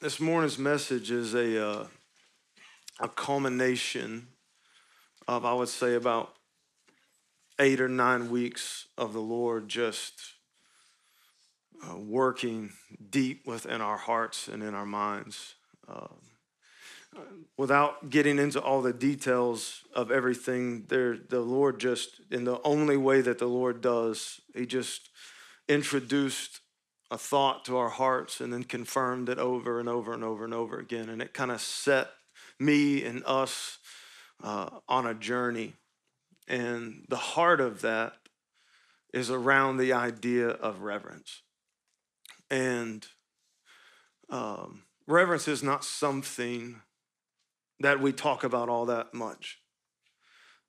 this morning's message is a uh, a culmination of I would say about eight or nine weeks of the Lord just uh, working deep within our hearts and in our minds. Uh, without getting into all the details of everything, there the Lord just in the only way that the Lord does, He just introduced a thought to our hearts and then confirmed it over and over and over and over again. And it kind of set me and us uh, on a journey. And the heart of that is around the idea of reverence. And um, reverence is not something that we talk about all that much.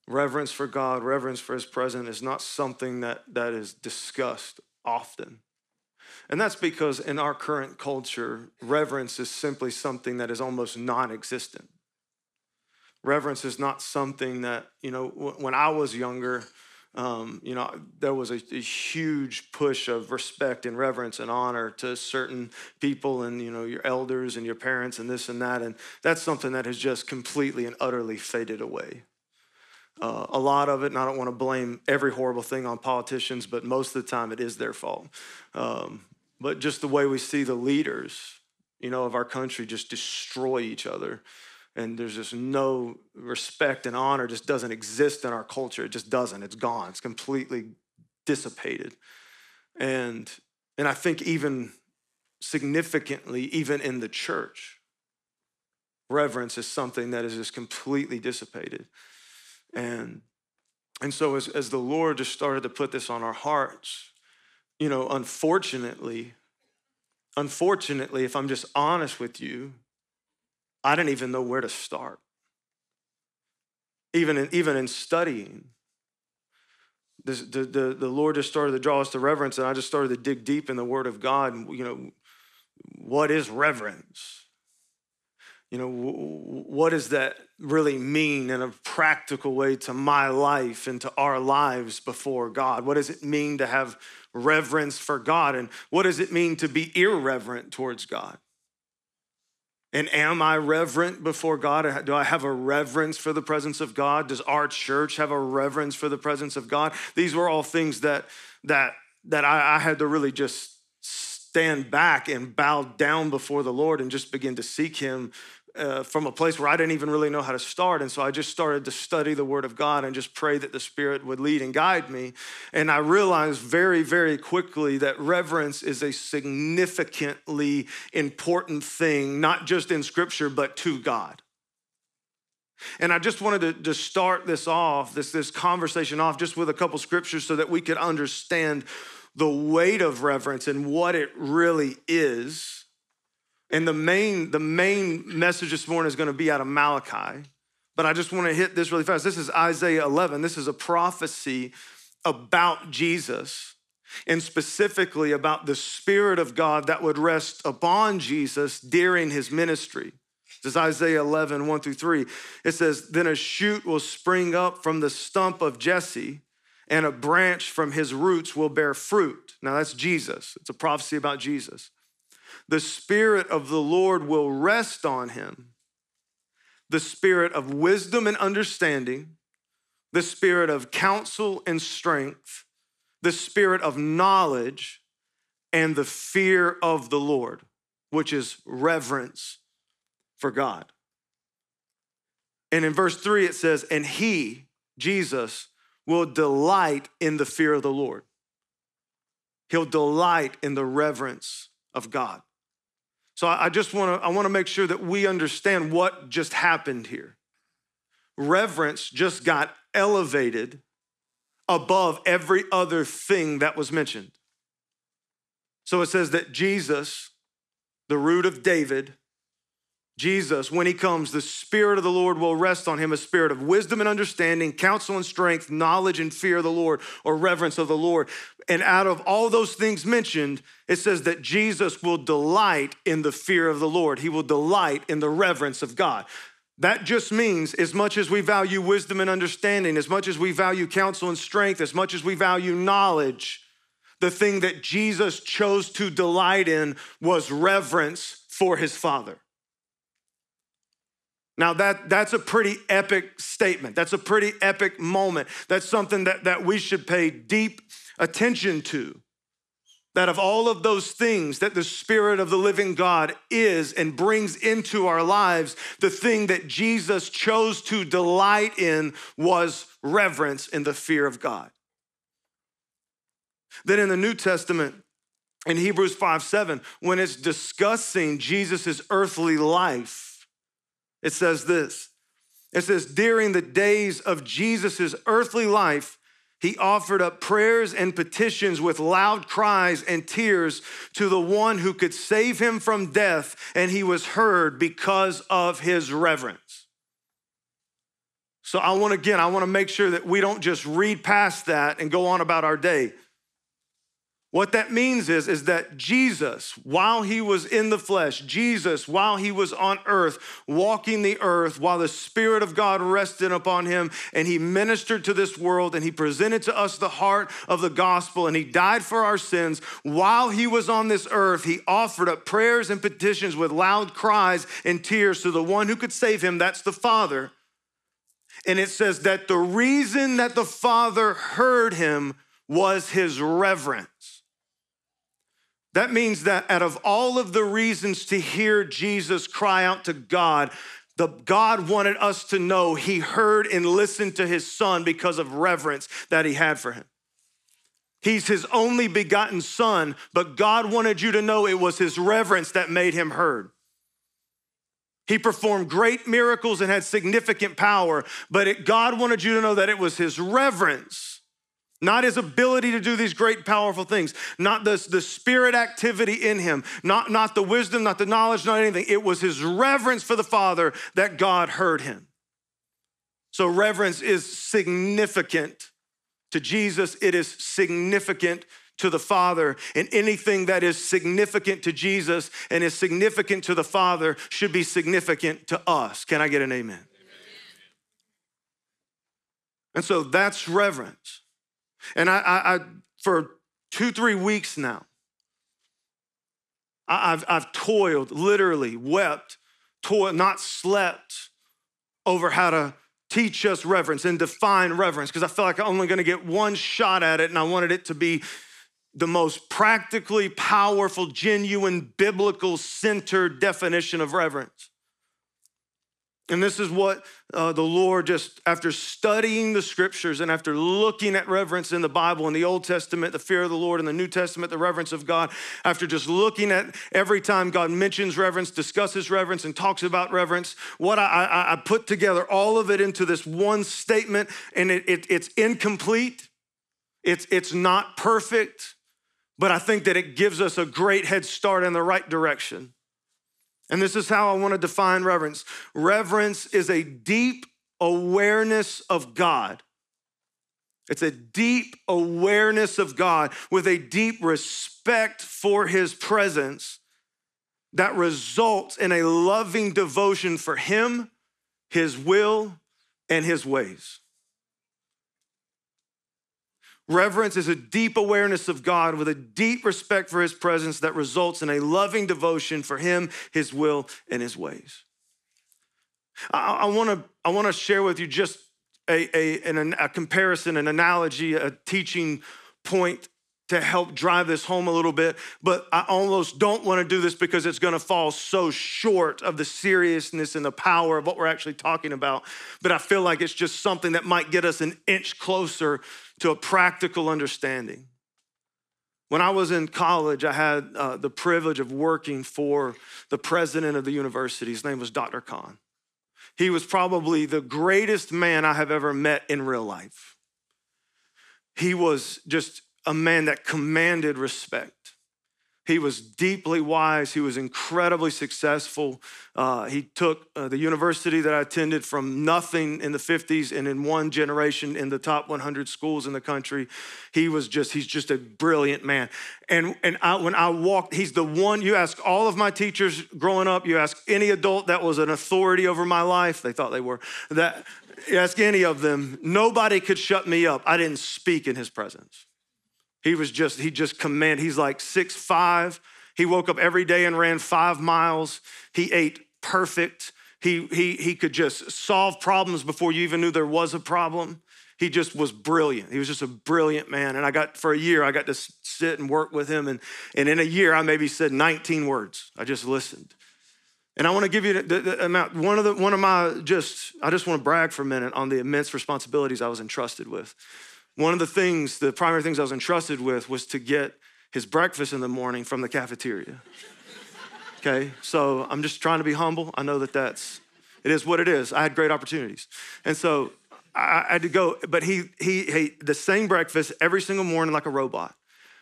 Reverence for God, reverence for His presence is not something that, that is discussed often. And that's because in our current culture, reverence is simply something that is almost non existent. Reverence is not something that, you know, when I was younger, um, you know, there was a, a, huge push of respect and reverence and honor to certain people and, you know, your elders and your parents and this and that. And that's something that has just completely and utterly faded away. Uh, a lot of it, and I don't want to blame every horrible thing on politicians, but most of the time it is their fault. Um, but just the way we see the leaders, you know, of our country just destroy each other. And there's just no respect and honor just doesn't exist in our culture. It just doesn't. It's gone. It's completely dissipated. And and I think even significantly, even in the church, reverence is something that is just completely dissipated. And and so as, as the Lord just started to put this on our hearts, you know, unfortunately, unfortunately, if I'm just honest with you, I didn't even know where to start. Even in, even in studying, this, the, the, the Lord just started to draw us to reverence, and I just started to dig deep in the Word of God. And, you know, what is reverence? You know, what does that really mean in a practical way to my life and to our lives before God? What does it mean to have reverence for God? And what does it mean to be irreverent towards God? And am I reverent before God? Do I have a reverence for the presence of God? Does our church have a reverence for the presence of God? These were all things that that that I, I had to really just stand back and bow down before the Lord and just begin to seek Him uh, from a place where I didn't even really know how to start. And so I just started to study the Word of God and just pray that the Spirit would lead and guide me. And I realized very, very quickly that reverence is a significantly important thing, not just in Scripture, but to God. And I just wanted to, to start this off, this, this conversation off, just with a couple scriptures so that we could understand the weight of reverence and what it really is and the main, the main message this morning is going to be out of Malachi. But I just want to hit this really fast. This is Isaiah 11. This is a prophecy about Jesus and specifically about the Spirit of God that would rest upon Jesus during his ministry. This is Isaiah 11, 1 through 3. It says, Then a shoot will spring up from the stump of Jesse, and a branch from his roots will bear fruit. Now that's Jesus. It's a prophecy about Jesus the Spirit of the Lord will rest on him the Spirit of wisdom and understanding, the Spirit of counsel and strength, the Spirit of knowledge, and the fear of the Lord, which is reverence for God. And in verse three, it says, And he, Jesus, will delight in the fear of the Lord. He'll delight in the reverence of God. So I just want to I want to make sure that we understand what just happened here. Reverence just got elevated above every other thing that was mentioned. So it says that Jesus, the root of David, Jesus, when he comes, the Spirit of the Lord will rest on him a spirit of wisdom and understanding, counsel and strength, knowledge and fear of the Lord, or reverence of the Lord. And out of all those things mentioned, it says that Jesus will delight in the fear of the Lord. He will delight in the reverence of God. That just means, as much as we value wisdom and understanding, as much as we value counsel and strength, as much as we value knowledge, the thing that Jesus chose to delight in was reverence for his father. Now that that's a pretty epic statement. That's a pretty epic moment. That's something that, that we should pay deep attention to. That of all of those things that the Spirit of the living God is and brings into our lives, the thing that Jesus chose to delight in was reverence and the fear of God. Then in the New Testament, in Hebrews 5 7, when it's discussing Jesus' earthly life, it says this. It says, during the days of Jesus' earthly life, he offered up prayers and petitions with loud cries and tears to the one who could save him from death, and he was heard because of his reverence. So I want again, I want to make sure that we don't just read past that and go on about our day. What that means is, is that Jesus, while he was in the flesh, Jesus, while he was on earth, walking the earth, while the Spirit of God rested upon him, and he ministered to this world, and he presented to us the heart of the gospel, and he died for our sins, while he was on this earth, he offered up prayers and petitions with loud cries and tears to the one who could save him, that's the Father. And it says that the reason that the Father heard him was his reverence. That means that out of all of the reasons to hear Jesus cry out to God, the God wanted us to know he heard and listened to his son because of reverence that he had for him. He's his only begotten son, but God wanted you to know it was his reverence that made him heard. He performed great miracles and had significant power, but it, God wanted you to know that it was his reverence not his ability to do these great, powerful things, not the, the spirit activity in him, not, not the wisdom, not the knowledge, not anything. It was his reverence for the Father that God heard him. So, reverence is significant to Jesus, it is significant to the Father, and anything that is significant to Jesus and is significant to the Father should be significant to us. Can I get an amen? amen. And so that's reverence. And I, I, I for two, three weeks now, I, I've, I've toiled, literally wept, toiled, not slept over how to teach us reverence and define reverence because I felt like I'm only going to get one shot at it and I wanted it to be the most practically powerful, genuine, biblical centered definition of reverence. And this is what uh, the Lord, just after studying the scriptures and after looking at reverence in the Bible, in the Old Testament, the fear of the Lord, in the New Testament, the reverence of God, after just looking at every time God mentions reverence, discusses reverence, and talks about reverence, what I, I, I put together all of it into this one statement, and it, it, it's incomplete, it's, it's not perfect, but I think that it gives us a great head start in the right direction. And this is how I want to define reverence reverence is a deep awareness of God. It's a deep awareness of God with a deep respect for his presence that results in a loving devotion for him, his will, and his ways. Reverence is a deep awareness of God with a deep respect for his presence that results in a loving devotion for him, his will, and his ways. I, I wanna, I wanna share with you just a, a, an, a comparison, an analogy, a teaching point to help drive this home a little bit, but I almost don't want to do this because it's going to fall so short of the seriousness and the power of what we're actually talking about. But I feel like it's just something that might get us an inch closer to a practical understanding. When I was in college, I had uh, the privilege of working for the president of the university. His name was Dr. Khan. He was probably the greatest man I have ever met in real life. He was just a man that commanded respect. He was deeply wise. He was incredibly successful. Uh, he took uh, the university that I attended from nothing in the 50s and in one generation in the top 100 schools in the country. He was just, he's just a brilliant man. And, and I, when I walked, he's the one, you ask all of my teachers growing up, you ask any adult that was an authority over my life, they thought they were, that, ask any of them, nobody could shut me up. I didn't speak in his presence. He was just, he just command. He's like six five. He woke up every day and ran five miles. He ate perfect. He, he, he could just solve problems before you even knew there was a problem. He just was brilliant. He was just a brilliant man. And I got, for a year, I got to sit and work with him. And, and in a year, I maybe said 19 words. I just listened. And I want to give you the, the, amount. One of the one of my just I just want to brag for a minute on the immense responsibilities I was entrusted with. One of the things, the primary things I was entrusted with was to get his breakfast in the morning from the cafeteria. okay, so I'm just trying to be humble. I know that that's it is what it is. I had great opportunities, and so I, had to go. But he he he the same breakfast every single morning like a robot.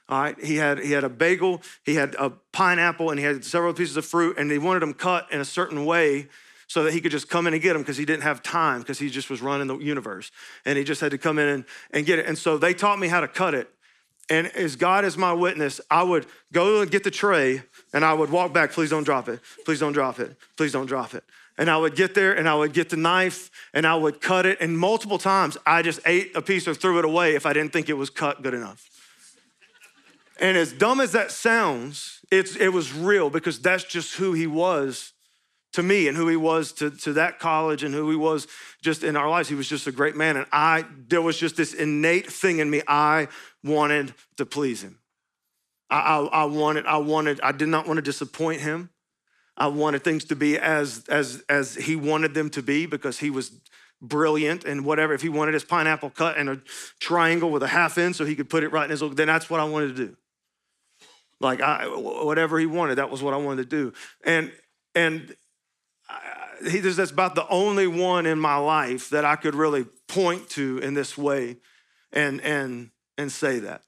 All right, he had he had a bagel, he had a pineapple, and he had several pieces of fruit, and he wanted them cut in a certain way so that he could just come in and get them because he didn't have time because he just was running the universe, and he just had to come in and, and get it. And so they taught me how to cut it. And as God is my witness, I would go and get the tray, and I would walk back. Please don't drop it. Please don't drop it. Please don't drop it. And I would get there and I would get the knife and I would cut it. And multiple times I just ate a piece or threw it away if I didn't think it was cut good enough. And as dumb as that sounds, it's, it was real because that's just who he was to me and who he was to, to that college and who he was just in our lives. He was just a great man. And I, there was just this innate thing in me. I wanted to please him. I, I, I wanted, I wanted, I did not want to disappoint him. I wanted things to be as, as, as he wanted them to be because he was brilliant and whatever. If he wanted his pineapple cut in a triangle with a half inch so he could put it right in his, then that's what I wanted to do. Like I, whatever he wanted, that was what I wanted to do. And and I, he, that's about the only one in my life that I could really point to in this way, and and and say that.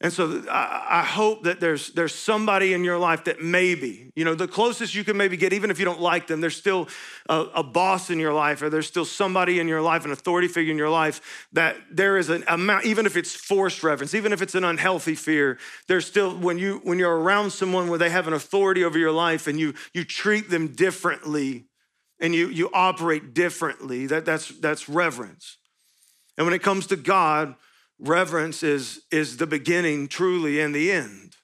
And so I, hope that there's, there's somebody in your life that maybe, you know, the closest you can maybe get, even if you don't like them, there's still a, a, boss in your life, or there's still somebody in your life, an authority figure in your life, that there is an amount, even if it's forced reverence, even if it's an unhealthy fear, there's still, when, you, when you're around someone where they have an authority over your life and you, you treat them differently and you, you operate differently, that, that's, that's reverence. And when it comes to God, reverence is, is the beginning, truly, and the end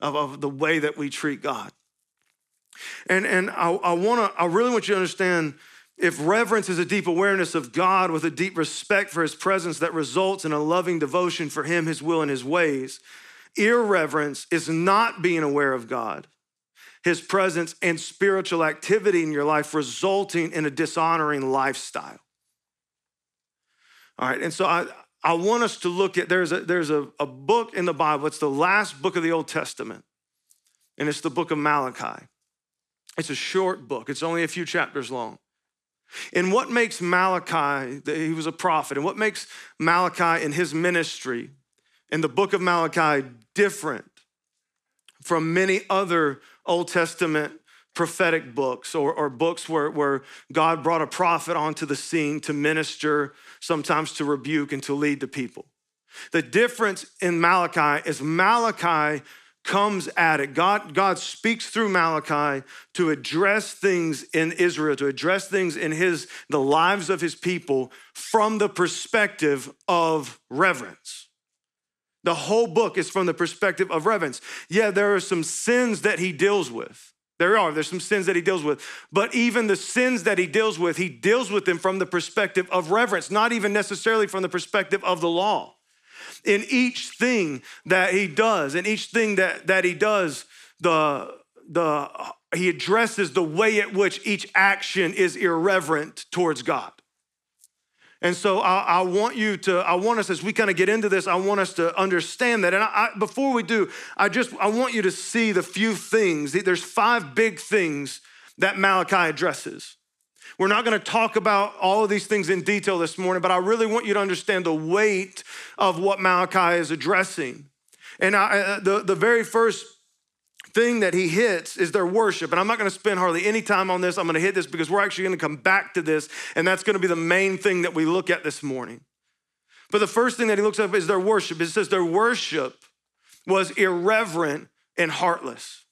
of, of the way that we treat God. And, and I, I, wanna, I really want you to understand if reverence is a deep awareness of God with a deep respect for his presence that results in a loving devotion for him, his will, and his ways, irreverence is not being aware of God, his presence, and spiritual activity in your life, resulting in a dishonoring lifestyle. All right, and so I, I want us to look at there's a there's a, a book in the Bible. It's the last book of the Old Testament, and it's the book of Malachi. It's a short book. It's only a few chapters long. And what makes Malachi, he was a prophet, and what makes Malachi and his ministry in the book of Malachi different from many other Old Testament prophetic books or, or books where, where God brought a prophet onto the scene to minister, sometimes to rebuke and to lead the people. The difference in Malachi is Malachi comes at it. God, God speaks through Malachi to address things in Israel, to address things in his the lives of his people from the perspective of reverence. The whole book is from the perspective of reverence. Yeah, there are some sins that he deals with. There are, there's some sins that he deals with. But even the sins that he deals with, he deals with them from the perspective of reverence, not even necessarily from the perspective of the law. In each thing that he does, in each thing that, that he does, the, the, he addresses the way at which each action is irreverent towards God. And so I, I, want you to, I want us as we kind of get into this, I want us to understand that. And I, I, before we do, I just, I want you to see the few things. There's five big things that Malachi addresses. We're not going to talk about all of these things in detail this morning, but I really want you to understand the weight of what Malachi is addressing. And I, uh, the, the very first thing that he hits is their worship. And I'm not going to spend hardly any time on this. I'm going to hit this because we're actually going to come back to this. And that's going to be the main thing that we look at this morning. But the first thing that he looks at is their worship. It says their worship was irreverent and heartless.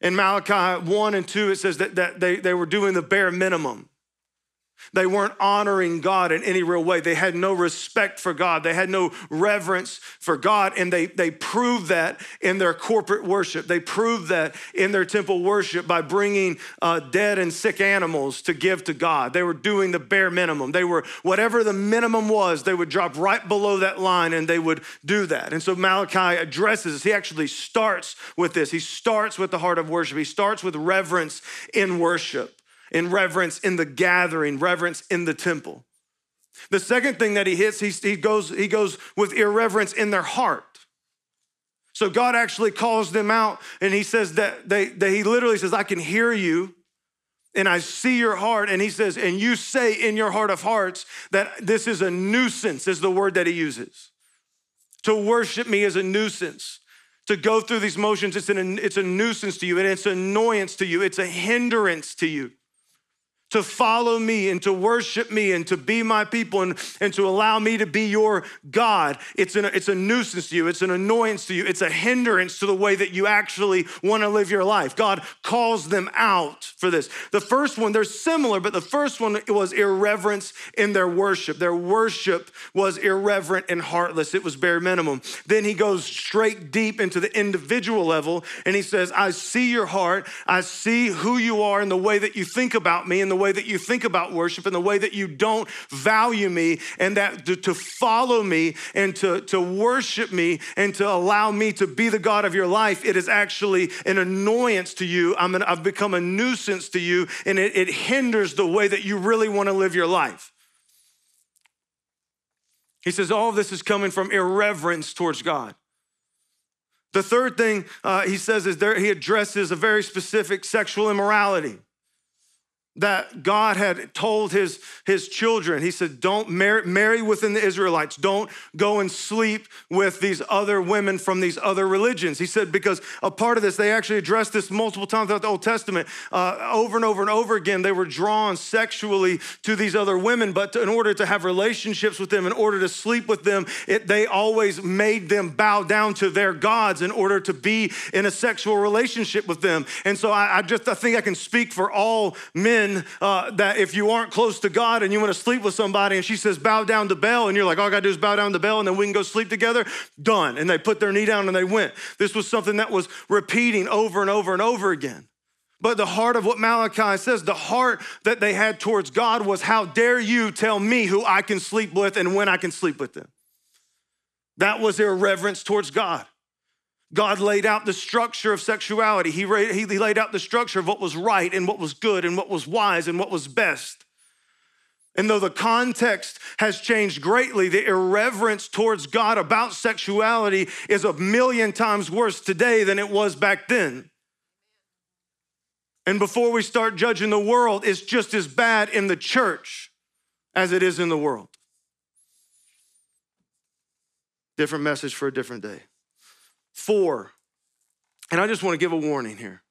In Malachi 1 and 2, it says that, that they, they were doing the bare minimum. They weren't honoring God in any real way. They had no respect for God. They had no reverence for God. And they, they proved that in their corporate worship. They proved that in their temple worship by bringing uh, dead and sick animals to give to God. They were doing the bare minimum. They were, whatever the minimum was, they would drop right below that line and they would do that. And so Malachi addresses this. He actually starts with this. He starts with the heart of worship, he starts with reverence in worship in reverence in the gathering, reverence in the temple. The second thing that he hits, he, he, goes, he goes with irreverence in their heart. So God actually calls them out and he says that, they, that he literally says, I can hear you and I see your heart. And he says, and you say in your heart of hearts that this is a nuisance, is the word that he uses. To worship me is a nuisance. To go through these motions, it's, an, it's a nuisance to you and it's an annoyance to you, it's a hindrance to you to follow me and to worship me and to be my people and, and to allow me to be your God. It's, an, it's a nuisance to you, it's an annoyance to you, it's a hindrance to the way that you actually want to live your life. God calls them out for this. The first one, they're similar, but the first one was irreverence in their worship. Their worship was irreverent and heartless, it was bare minimum. Then he goes straight deep into the individual level and he says, I see your heart, I see who you are and the way that you think about me and the way that you think about worship and the way that you don't value me and that to, to follow me and to, to worship me and to allow me to be the God of your life, it is actually an annoyance to you. I'm an, I've become a nuisance to you and it, it hinders the way that you really want to live your life. He says all of this is coming from irreverence towards God. The third thing uh, he says is there, he addresses a very specific sexual immorality that God had told his, his children. He said, Don't marry, marry within the Israelites. Don't go and sleep with these other women from these other religions. He said, Because a part of this, they actually addressed this multiple times throughout the Old Testament. Uh, over and over and over again, they were drawn sexually to these other women, but to, in order to have relationships with them, in order to sleep with them, it, they always made them bow down to their gods in order to be in a sexual relationship with them. And so I, I just I think I can speak for all men uh, that if you aren't close to God and you want to sleep with somebody and she says, bow down to Baal, and you're like, all I gotta do is bow down to Baal and then we can go sleep together, done. And they put their knee down and they went. This was something that was repeating over and over and over again. But the heart of what Malachi says, the heart that they had towards God was, How dare you tell me who I can sleep with and when I can sleep with them? That was their reverence towards God. God laid out the structure of sexuality. He, he laid out the structure of what was right and what was good and what was wise and what was best. And though the context has changed greatly, the irreverence towards God about sexuality is a million times worse today than it was back then. And before we start judging the world, it's just as bad in the church as it is in the world. Different message for a different day. Four, and I just want to give a warning here.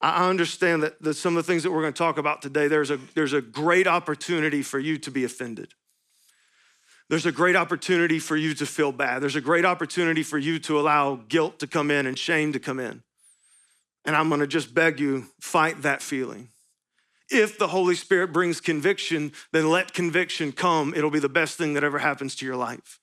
I understand that, some of the things that we're going to talk about today, there's a, there's a great opportunity for you to be offended. There's a great opportunity for you to feel bad. There's a great opportunity for you to allow guilt to come in and shame to come in. And I'm going to just beg you, fight that feeling. If the Holy Spirit brings conviction, then let conviction come. It'll be the best thing that ever happens to your life.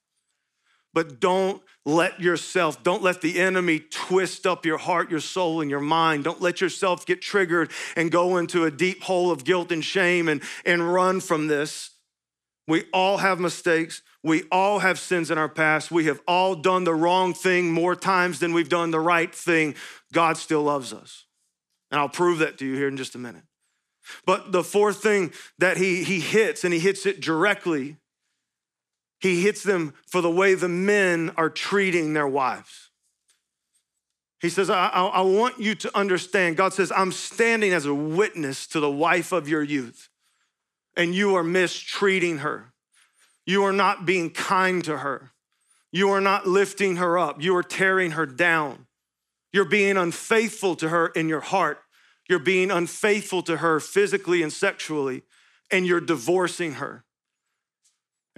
But don't let yourself, don't let the enemy twist up your heart, your soul, and your mind. Don't let yourself get triggered and go into a deep hole of guilt and shame and, and run from this. We all have mistakes. We all have sins in our past. We have all done the wrong thing more times than we've done the right thing. God still loves us. And I'll prove that to you here in just a minute. But the fourth thing that he, he hits, and he hits it directly, he hits them for the way the men are treating their wives. He says, I, I, I, want you to understand. God says, I'm standing as a witness to the wife of your youth, and you are mistreating her. You are not being kind to her. You are not lifting her up. You are tearing her down. You're being unfaithful to her in your heart. You're being unfaithful to her physically and sexually, and you're divorcing her.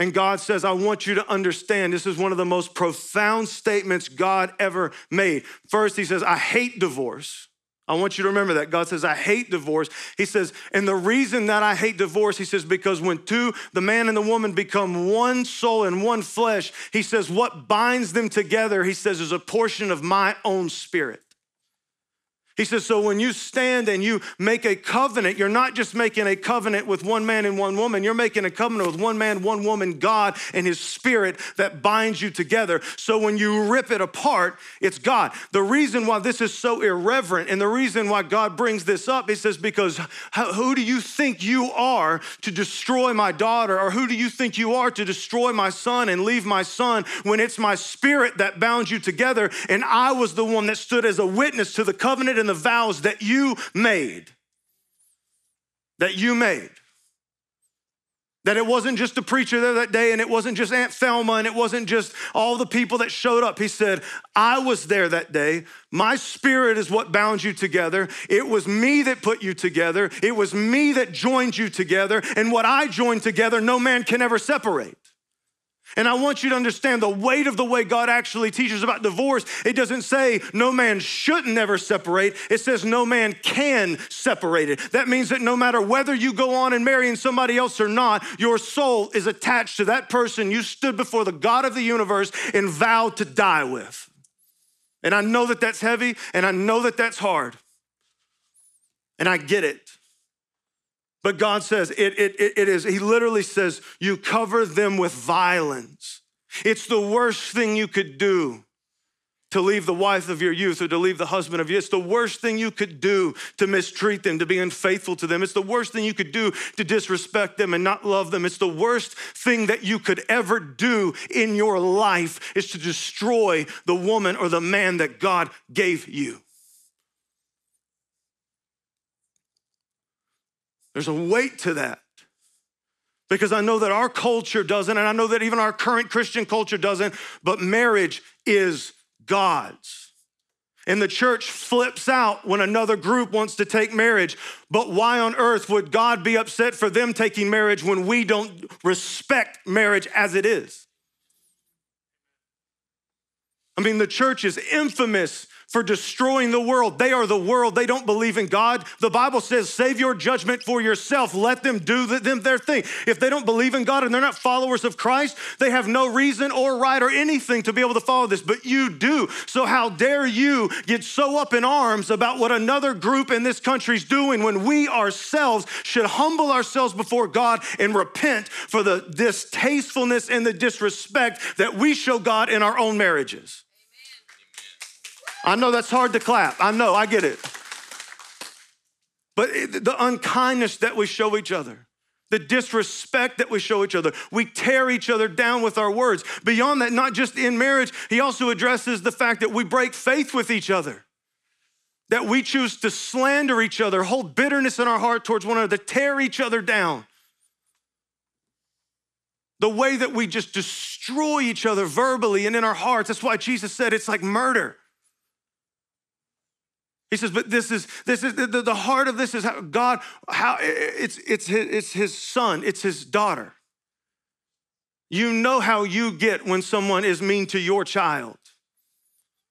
And God says, I want you to understand this is one of the most profound statements God ever made. First, He says, I hate divorce. I want you to remember that. God says, I hate divorce. He says, and the reason that I hate divorce, he says, because when two, the man and the woman become one soul and one flesh, he says, what binds them together, he says, is a portion of my own spirit. He says, so when you stand and you make a covenant, you're not just making a covenant with one man and one woman, you're making a covenant with one man, one woman, God and his spirit that binds you together. So when you rip it apart, it's God. The reason why this is so irreverent and the reason why God brings this up, he says, because who do you think you are to destroy my daughter? Or who do you think you are to destroy my son and leave my son when it's my spirit that bound you together? And I was the one that stood as a witness to the covenant and the vows that you made. That you made. That it wasn't just the preacher there that day, and it wasn't just Aunt Thelma, and it wasn't just all the people that showed up. He said, I was there that day. My spirit is what bound you together. It was me that put you together. It was me that joined you together. And what I joined together, no man can ever separate. And I want you to understand the weight of the way God actually teaches about divorce. It doesn't say no man should never separate, it says no man can separate it. That means that no matter whether you go on and marrying somebody else or not, your soul is attached to that person you stood before the God of the universe and vowed to die with. And I know that that's heavy and I know that that's hard. And I get it. But God says it, it, it is, He literally says, you cover them with violence. It's the worst thing you could do to leave the wife of your youth or to leave the husband of you. It's the worst thing you could do to mistreat them, to be unfaithful to them. It's the worst thing you could do to disrespect them and not love them. It's the worst thing that you could ever do in your life is to destroy the woman or the man that God gave you. There's a weight to that. Because I know that our culture doesn't, and I know that even our current Christian culture doesn't, but marriage is God's. And the church flips out when another group wants to take marriage. But why on earth would God be upset for them taking marriage when we don't respect marriage as it is? I mean, the church is infamous for destroying the world. They are the world. They don't believe in God. The Bible says, save your judgment for yourself. Let them do them their thing. If they don't believe in God and they're not followers of Christ, they have no reason or right or anything to be able to follow this, but you do. So how dare you get so up in arms about what another group in this country is doing when we ourselves should humble ourselves before God and repent for the distastefulness and the disrespect that we show God in our own marriages. I know that's hard to clap. I know, I get it. But the unkindness that we show each other, the disrespect that we show each other, we tear each other down with our words. Beyond that, not just in marriage, he also addresses the fact that we break faith with each other, that we choose to slander each other, hold bitterness in our heart towards one another, tear each other down. The way that we just destroy each other verbally and in our hearts. That's why Jesus said it's like murder. He says, but this is this is the, the heart of this is how God, how it's it's his, it's his son, it's his daughter. You know how you get when someone is mean to your child.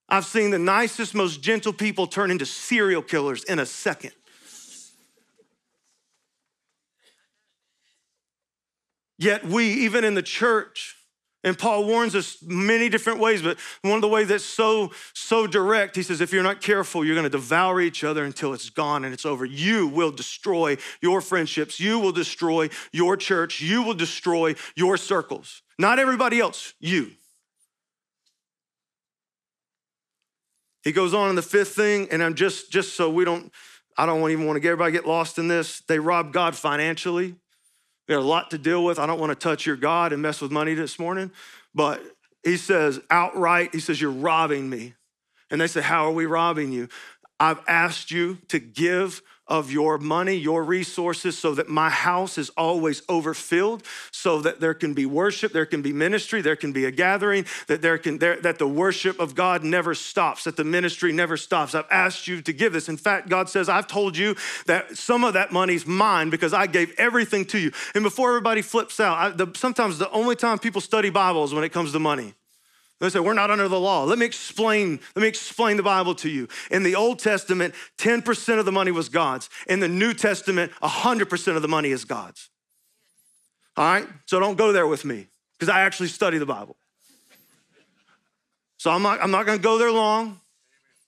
I've seen the nicest, most gentle people turn into serial killers in a second. Yet we, even in the church, and Paul warns us many different ways, but one of the ways that's so, so direct, he says, if you're not careful, you're gonna devour each other until it's gone and it's over. You will destroy your friendships. You will destroy your church. You will destroy your circles. Not everybody else, you. He goes on in the fifth thing, and I'm just, just so we don't, I don't even want to get everybody get lost in this. They rob God financially. Got a lot to deal with. I don't want to touch your God and mess with money this morning, but he says outright, he says, You're robbing me. And they say, How are we robbing you? I've asked you to give of your money, your resources, so that my house is always overfilled, so that there can be worship, there can be ministry, there can be a gathering, that there can there, that the worship of God never stops, that the ministry never stops. I've asked you to give this. In fact, God says, I've told you that some of that money's mine because I gave everything to you. And before everybody flips out, I, the, sometimes the only time people study Bible is when it comes to money. They say, we're not under the law. Let me explain, let me explain the Bible to you. In the Old Testament, 10% of the money was God's. In the New Testament, 100% of the money is God's. All right? So don't go there with me, because I actually study the Bible. So I'm not, I'm not gonna go there long.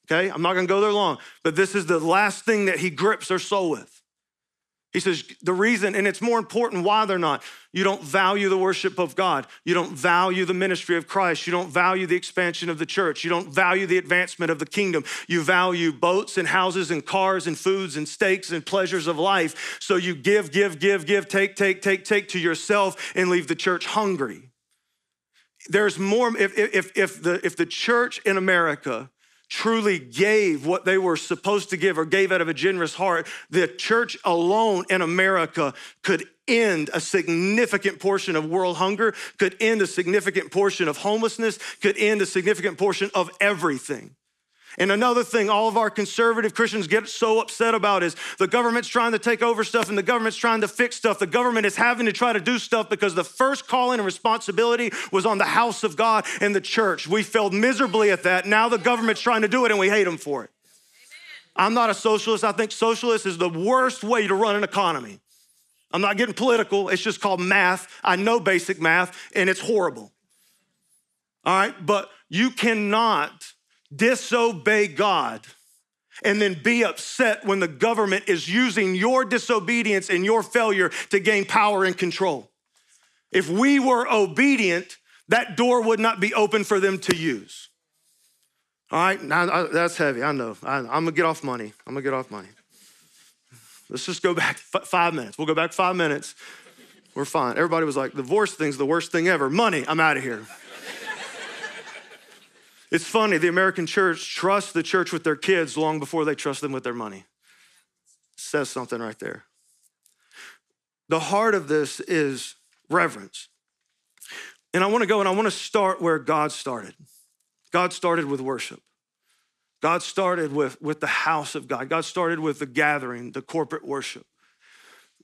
Okay? I'm not gonna go there long. But this is the last thing that he grips their soul with. He says, the reason, and it's more important why they're not. You don't value the worship of God. You don't value the ministry of Christ. You don't value the expansion of the church. You don't value the advancement of the kingdom. You value boats and houses and cars and foods and steaks and pleasures of life. So you give, give, give, give, take, take, take, take to yourself and leave the church hungry. There's more, if, if, if, the, if the church in America truly gave what they were supposed to give or gave out of a generous heart, the church alone in America could end a significant portion of world hunger, could end a significant portion of homelessness, could end a significant portion of everything. And another thing all of our conservative Christians get so upset about is the government's trying to take over stuff and the government's trying to fix stuff. The government is having to try to do stuff because the first calling and responsibility was on the house of God and the church. We failed miserably at that. Now the government's trying to do it and we hate them for it. I'm not a socialist. I think socialist is the worst way to run an economy. I'm not getting political. It's just called math. I know basic math and it's horrible. All right, but you cannot disobey God and then be upset when the government is using your disobedience and your failure to gain power and control. If we were obedient, that door would not be open for them to use. All right, now that's heavy. I know. I, am gonna get off money. I'm gonna get off money. Let's just go back f- five minutes. We'll go back five minutes. We're fine. Everybody was like, divorce thing's the worst thing ever. Money, I'm out of here. It's funny, the American church trusts the church with their kids long before they trust them with their money. Says something right there. The heart of this is reverence. And I want to go and I want to start where God started. God started with worship. God started with, with the house of God. God started with the gathering, the corporate worship.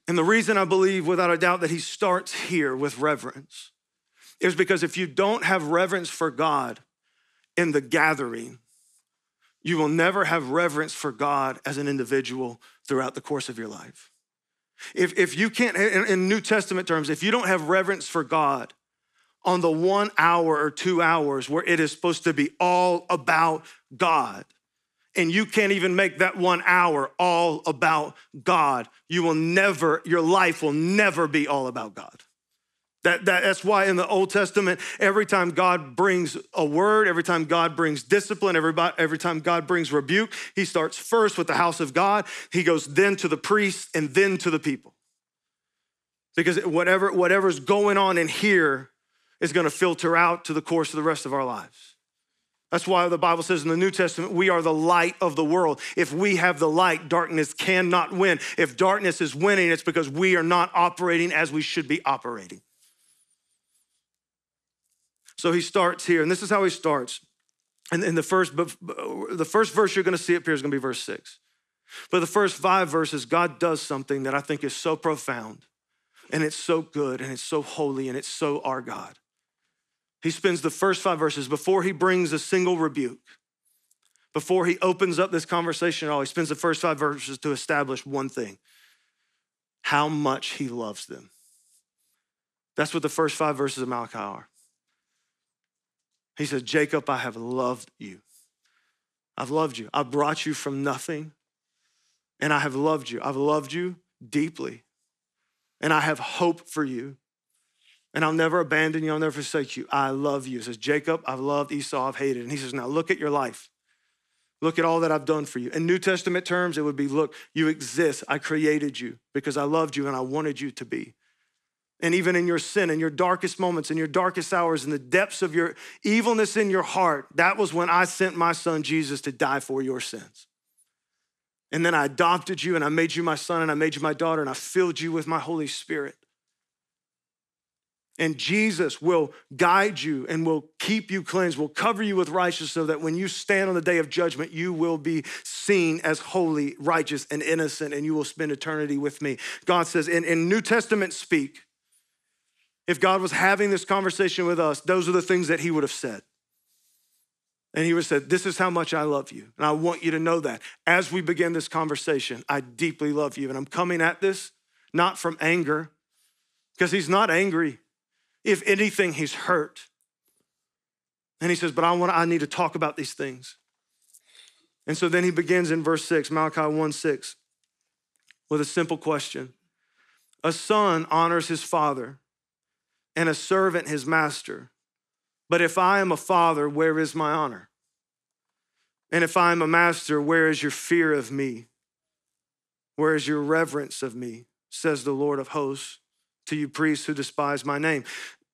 And the reason I believe without a doubt that he starts here with reverence is because if you don't have reverence for God, in the gathering, you will never have reverence for God as an individual throughout the course of your life. If, if you can't, in, in New Testament terms, if you don't have reverence for God on the one hour or two hours where it is supposed to be all about God, and you can't even make that one hour all about God, you will never, your life will never be all about God. That, that, that's why in the Old Testament, every time God brings a word, every time God brings discipline, every, every time God brings rebuke, he starts first with the house of God. He goes then to the priests and then to the people. Because whatever, whatever's going on in here is going to filter out to the course of the rest of our lives. That's why the Bible says in the New Testament, we are the light of the world. If we have the light, darkness cannot win. If darkness is winning, it's because we are not operating as we should be operating. So he starts here, and this is how he starts. And in the first, the first verse you're going to see up here is going to be verse six. But the first five verses, God does something that I think is so profound, and it's so good, and it's so holy, and it's so our God. He spends the first five verses before he brings a single rebuke, before he opens up this conversation at all. He spends the first five verses to establish one thing how much he loves them. That's what the first five verses of Malachi are. He said, Jacob, I have loved you. I've loved you. I brought you from nothing, and I have loved you. I've loved you deeply, and I have hope for you. And I'll never abandon you. I'll never forsake you. I love you. He says, Jacob, I've loved Esau, I've hated. And he says, Now look at your life. Look at all that I've done for you. In New Testament terms, it would be look, you exist. I created you because I loved you and I wanted you to be. And even in your sin, in your darkest moments, in your darkest hours, in the depths of your evilness in your heart, that was when I sent my son Jesus to die for your sins. And then I adopted you and I made you my son and I made you my daughter and I filled you with my Holy Spirit. And Jesus will guide you and will keep you cleansed, will cover you with righteousness so that when you stand on the day of judgment, you will be seen as holy, righteous, and innocent, and you will spend eternity with me. God says in, in New Testament speak, if God was having this conversation with us, those are the things that he would have said. And he would say, This is how much I love you. And I want you to know that. As we begin this conversation, I deeply love you. And I'm coming at this not from anger, because he's not angry. If anything, he's hurt. And he says, But I want I need to talk about these things. And so then he begins in verse 6, Malachi 1 6, with a simple question. A son honors his father, and a servant his master. But if I am a father, where is my honor? And if I am a master, where is your fear of me? Where is your reverence of me? Says the Lord of hosts to you priests who despise my name.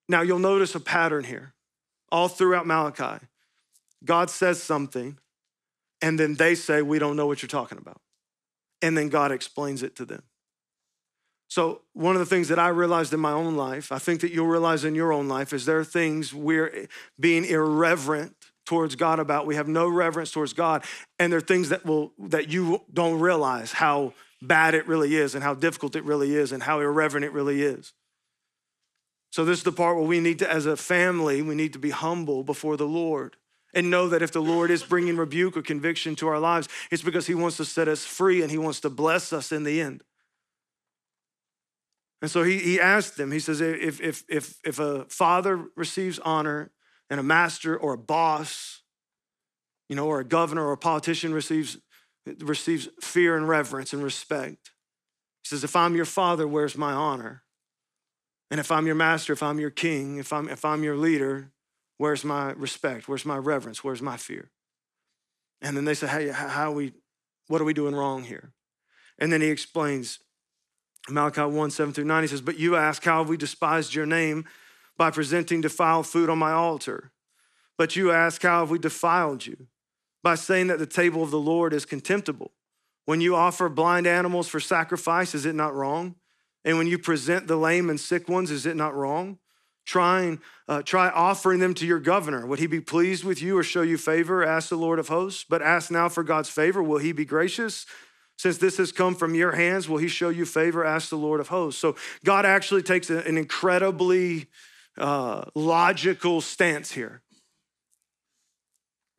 Now you'll notice a pattern here all throughout Malachi. God says something, and then they say, We don't know what you're talking about. And then God explains it to them. So, one of the things that I realized in my own life, I think that you'll realize in your own life, is there are things we're eh, being irreverent towards God about. We have no reverence towards God, and there are things that will that you don't realize how bad it really is, and how difficult it really is, and how irreverent it really is. So, this is the part where we need to, as a family, we need to be humble before the Lord and know that if the Lord is bringing rebuke or conviction to our lives, it's because He wants to set us free and He wants to bless us in the end. And so he, he asked them, he says, if, if, if, if a father receives honor and a master or a boss, you know, or a governor or a politician receives, receives fear and reverence and respect. He says, if I'm your father, where's my honor? And if I'm your master, if I'm your king, if I'm, if I'm your leader, where's my respect? Where's my reverence? Where's my fear? And then they say, hey, how we, what are we doing wrong here? And then he explains, Malachi 1 7 through 9, he says, But you ask, How have we despised your name by presenting defiled food on my altar? But you ask, How have we defiled you? By saying that the table of the Lord is contemptible. When you offer blind animals for sacrifice, is it not wrong? And when you present the lame and sick ones, is it not wrong? Trying, uh, try offering them to your governor. Would he be pleased with you or show you favor? Ask the Lord of hosts. But ask now for God's favor. Will he be gracious? Since this has come from your hands, will he show you favor? Ask the Lord of hosts. So God actually takes an incredibly uh, logical stance here.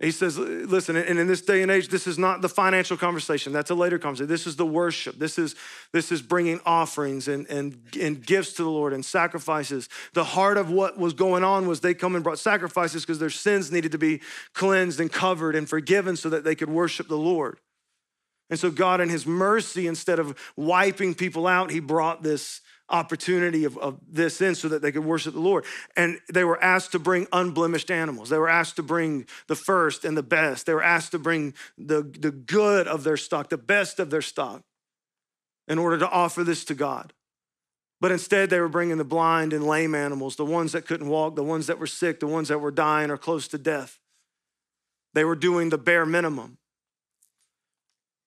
He says, listen, and in this day and age, this is not the financial conversation. That's a later conversation. This is the worship. This is, this is bringing offerings and, and, and gifts to the Lord and sacrifices. The heart of what was going on was they come and brought sacrifices because their sins needed to be cleansed and covered and forgiven so that they could worship the Lord. And so, God, in His mercy, instead of wiping people out, He brought this opportunity of, of, this in so that they could worship the Lord. And they were asked to bring unblemished animals. They were asked to bring the first and the best. They were asked to bring the, the good of their stock, the best of their stock, in order to offer this to God. But instead, they were bringing the blind and lame animals, the ones that couldn't walk, the ones that were sick, the ones that were dying or close to death. They were doing the bare minimum.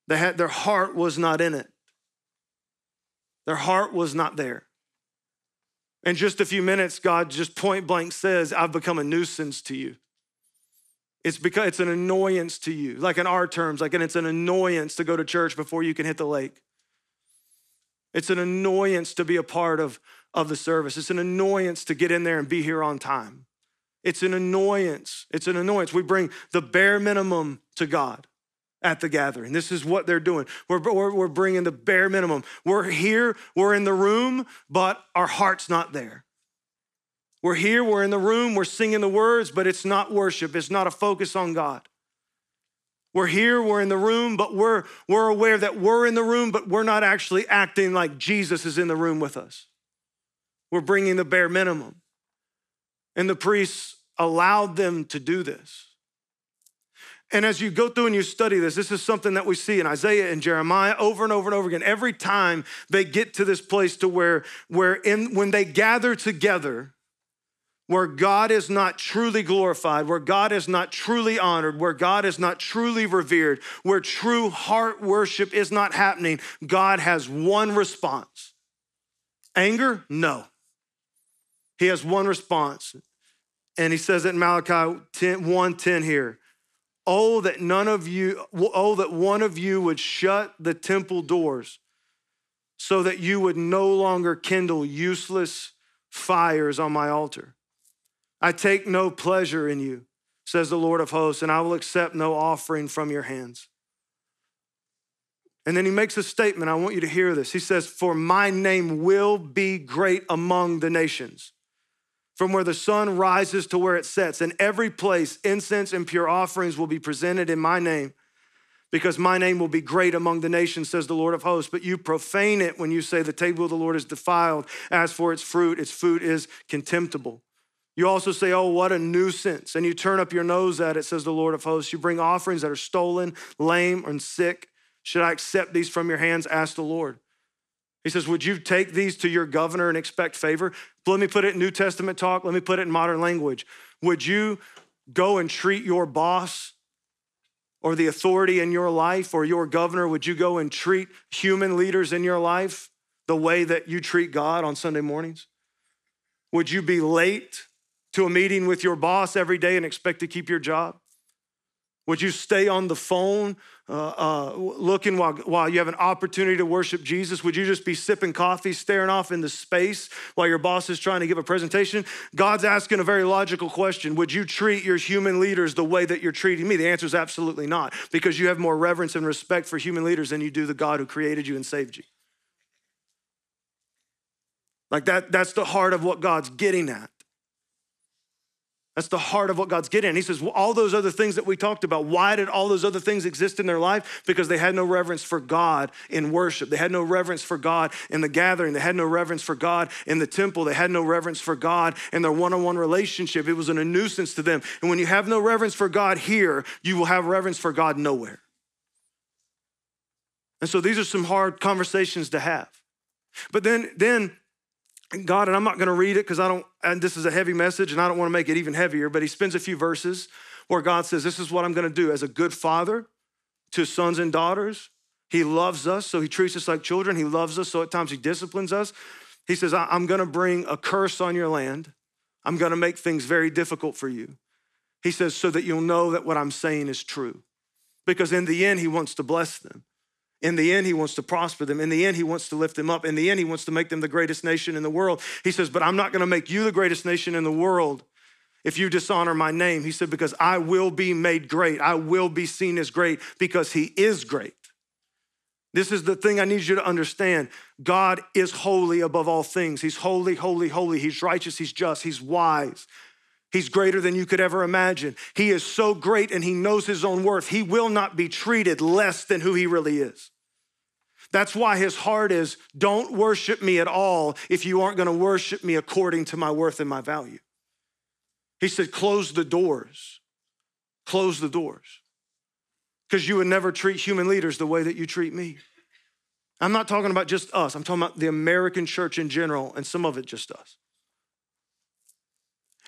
They had, their heart was not in it. Their heart was not there. In just a few minutes, God just point blank says, I've become a nuisance to you. It's because it's an annoyance to you, like in our terms, like, and it's an annoyance to go to church before you can hit the lake. It's an annoyance to be a part of, of the service. It's an annoyance to get in there and be here on time. It's an annoyance. It's an annoyance. We bring the bare minimum to God at the gathering. This is what they're doing. We're, we're, we're bringing the bare minimum. We're here, we're in the room, but our heart's not there. We're here, we're in the room, we're singing the words, but it's not worship, it's not a focus on God. We're here, we're in the room, but we're, we're aware that we're in the room, but we're not actually acting like Jesus is in the room with us. We're bringing the bare minimum. And the priests allowed them to do this. And as you go through and you study this, this is something that we see in Isaiah and Jeremiah over and over and over again. Every time they get to this place to where, where in, when they gather together, where God is not truly glorified, where God is not truly honored, where God is not truly revered, where true heart worship is not happening, God has one response. Anger? No. He has one response. And he says it in Malachi 10, 1 10 here. Oh, that none of you, oh, that one of you would shut the temple doors so that you would no longer kindle useless fires on my altar. I take no pleasure in you, says the Lord of hosts, and I will accept no offering from your hands. And then he makes a statement. I want you to hear this. He says, For my name will be great among the nations, from where the sun rises to where it sets. In every place, incense and pure offerings will be presented in my name, because my name will be great among the nations, says the Lord of hosts. But you profane it when you say, The table of the Lord is defiled. As for its fruit, its food is contemptible. You also say, Oh, what a nuisance. And you turn up your nose at it, says the Lord of hosts. You bring offerings that are stolen, lame, and sick. Should I accept these from your hands? Ask the Lord. He says, Would you take these to your governor and expect favor? Let me put it in New Testament talk. Let me put it in modern language. Would you go and treat your boss or the authority in your life or your governor? Would you go and treat human leaders in your life the way that you treat God on Sunday mornings? Would you be late to a meeting with your boss every day and expect to keep your job? Would you stay on the phone uh, uh, looking while, while you have an opportunity to worship Jesus? Would you just be sipping coffee, staring off into space while your boss is trying to give a presentation? God's asking a very logical question Would you treat your human leaders the way that you're treating me? The answer is absolutely not, because you have more reverence and respect for human leaders than you do the God who created you and saved you. Like that, that's the heart of what God's getting at. That's the heart of what God's getting. He says, well, all those other things that we talked about, why did all those other things exist in their life? Because they had no reverence for God in worship. They had no reverence for God in the gathering. They had no reverence for God in the temple. They had no reverence for God in their one on one relationship. It was a nuisance to them. And when you have no reverence for God here, you will have reverence for God nowhere. And so these are some hard conversations to have. But then, then God, and I'm not going to read it because I don't, and this is a heavy message and I don't want to make it even heavier, but he spends a few verses where God says, This is what I'm going to do as a good father to sons and daughters. He loves us, so he treats us like children. He loves us, so at times he disciplines us. He says, I'm going to bring a curse on your land. I'm going to make things very difficult for you. He says, so that you'll know that what I'm saying is true. Because in the end, he wants to bless them. In the end, he wants to prosper them. In the end, he wants to lift them up. In the end, he wants to make them the greatest nation in the world. He says, But I'm not going to make you the greatest nation in the world if you dishonor my name. He said, Because I will be made great. I will be seen as great because he is great. This is the thing I need you to understand. God is holy above all things. He's holy, holy, holy. He's righteous, he's just, he's wise. He's greater than you could ever imagine. He is so great and he knows his own worth. He will not be treated less than who he really is. That's why his heart is don't worship me at all if you aren't going to worship me according to my worth and my value. He said, close the doors. Close the doors. Because you would never treat human leaders the way that you treat me. I'm not talking about just us, I'm talking about the American church in general, and some of it just us.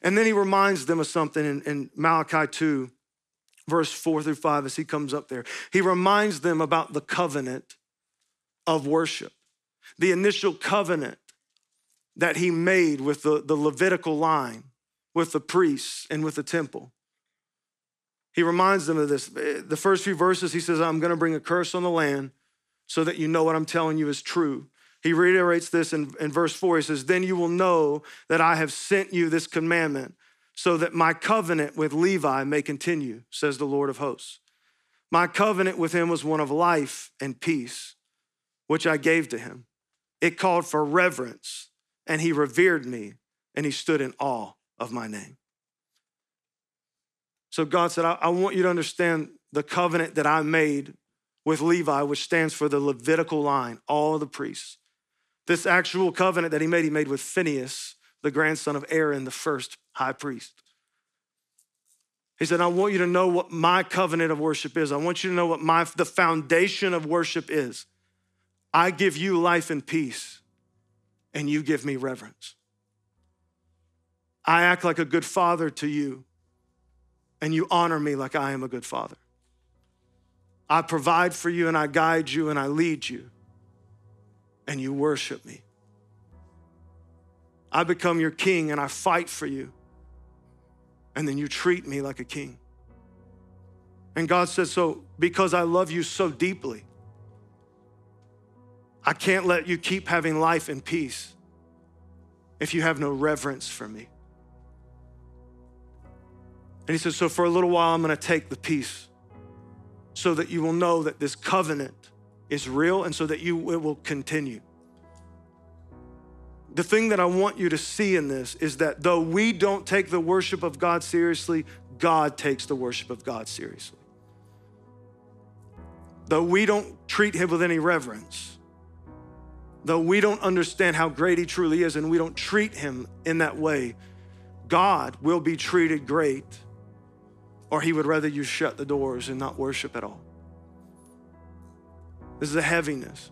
And then he reminds them of something in, in, Malachi 2, verse 4 through 5, as he comes up there. He reminds them about the covenant of worship, the initial covenant that he made with the, the Levitical line, with the priests, and with the temple. He reminds them of this. Eh, the first few verses, he says, I'm going to bring a curse on the land so that you know what I'm telling you is true. He reiterates this in, in verse 4. He says, Then you will know that I have sent you this commandment so that my covenant with Levi may continue, says the Lord of hosts. My covenant with him was one of life and peace, which I gave to him. It called for reverence, and he revered me, and he stood in awe of my name. So God said, I, I want you to understand the covenant that I made with Levi, which stands for the Levitical line, all the priests. This actual covenant that he made, he made with Phineas, the grandson of Aaron, the first high priest. He said, I want you to know what my covenant of worship is. I want you to know what my the foundation of worship is. I give you life and peace, and you give me reverence. I act like a good father to you, and you honor me like I am a good father. I provide for you, and I guide you, and I lead you and you worship me. I become your king and I fight for you. And then you treat me like a king. And God says, So because I love you so deeply, I can't let you keep having life and peace if you have no reverence for me. And he says, So for a little while, I'm going to take the peace so that you will know that this covenant is real and so that you it will continue. The thing that I want you to see in this is that though we don't take the worship of God seriously, God takes the worship of God seriously. Though we don't treat him with any reverence, though we don't understand how great he truly is and we don't treat him in that way, God will be treated great, or he would rather you shut the doors and not worship at all. This is a heaviness.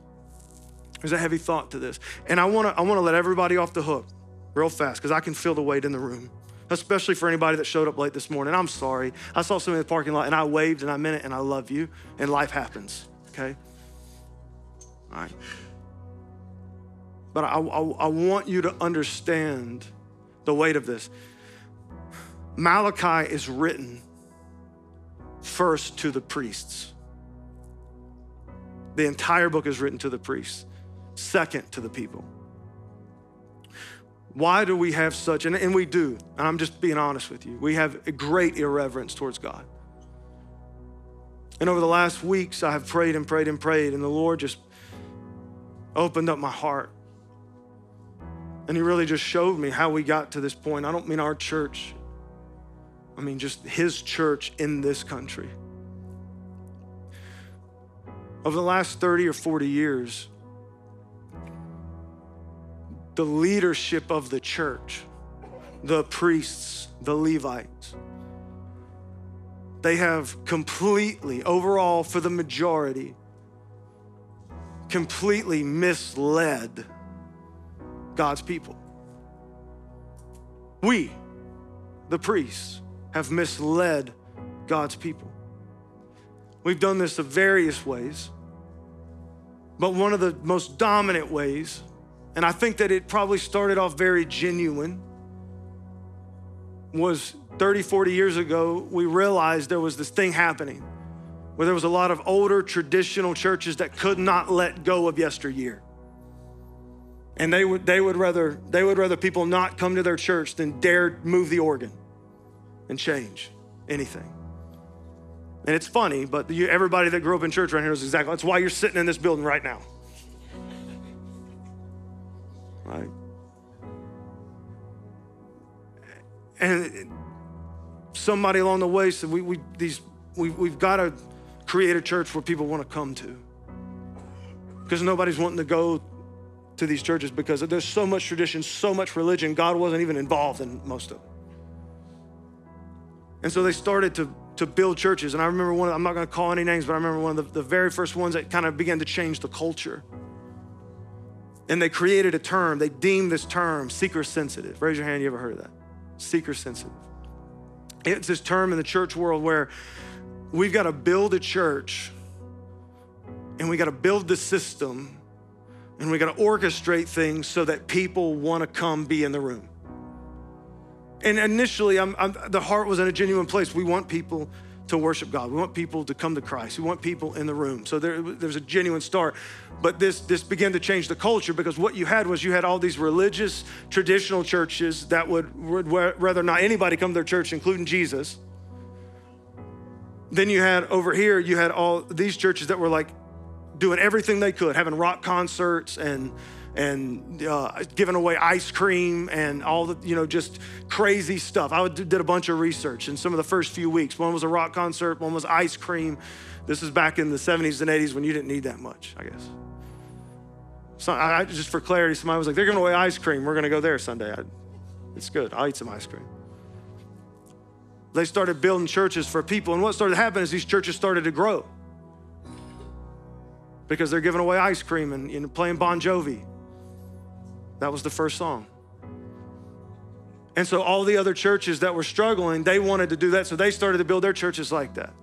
There's a heavy thought to this. And I wanna, I wanna let everybody off the hook real fast because I can feel the weight in the room, especially for anybody that showed up late this morning. I'm sorry. I saw somebody in the parking lot and I waved and I meant it and I love you and life happens, okay? All right. But I, I, I want you to understand the weight of this. Malachi is written first to the priests. The entire book is written to the priests, second to the people. Why do we have such, and, and we do, and I'm just being honest with you, we have a great irreverence towards God. And over the last weeks, I have prayed and prayed and prayed, and the Lord just opened up my heart. And He really just showed me how we got to this point. I don't mean our church, I mean just His church in this country. Over the last 30 or 40 years, the leadership of the church, the priests, the Levites, they have completely, overall, for the majority, completely misled God's people. We, the priests, have misled God's people. We've done this in various ways, but one of the most dominant ways, and I think that it probably started off very genuine, was 30, 40 years ago, we realized there was this thing happening where there was a lot of older traditional churches that could not let go of yesteryear. And they would, they would rather they would rather people not come to their church than dare move the organ and change anything. And it's funny, but you, everybody that grew up in church right here knows exactly that's why you're sitting in this building right now. Right? And somebody along the way said, we, we, these, we, we've got to create a church where people want to come to. Because nobody's wanting to go to these churches because there's so much tradition, so much religion, God wasn't even involved in most of it. And so they started to, to build churches. And I remember one, of, I'm not to call any names, but I remember one of the, the very first ones that kind of began to change the culture. And they created a term, they deemed this term seeker sensitive. Raise your hand, you ever heard of that? Seeker sensitive. It's this term in the church world where we've got to build a church and we got to build the system and we got to orchestrate things so that people want to come be in the room. And initially, I'm, I'm, the heart was in a genuine place. We want people to worship God. We want people to come to Christ. We want people in the room. So there, there's a genuine start. But this, this began to change the culture because what you had was you had all these religious, traditional churches that would, would rather not anybody come to their church, including Jesus. Then you had over here, you had all these churches that were like doing everything they could, having rock concerts and and uh, giving away ice cream and all the, you know, just crazy stuff. I did a bunch of research in some of the first few weeks. One was a rock concert, one was ice cream. This is back in the 70s and 80s when you didn't need that much, I guess. So I, just for clarity, somebody was like, they're giving away ice cream. We're going to go there Sunday. I, it's good. I'll eat some ice cream. They started building churches for people. And what started to happen is these churches started to grow because they're giving away ice cream and know, playing Bon Jovi. That was the first song. And so all the other churches that were struggling, they wanted to do that. So they started to build their churches like that.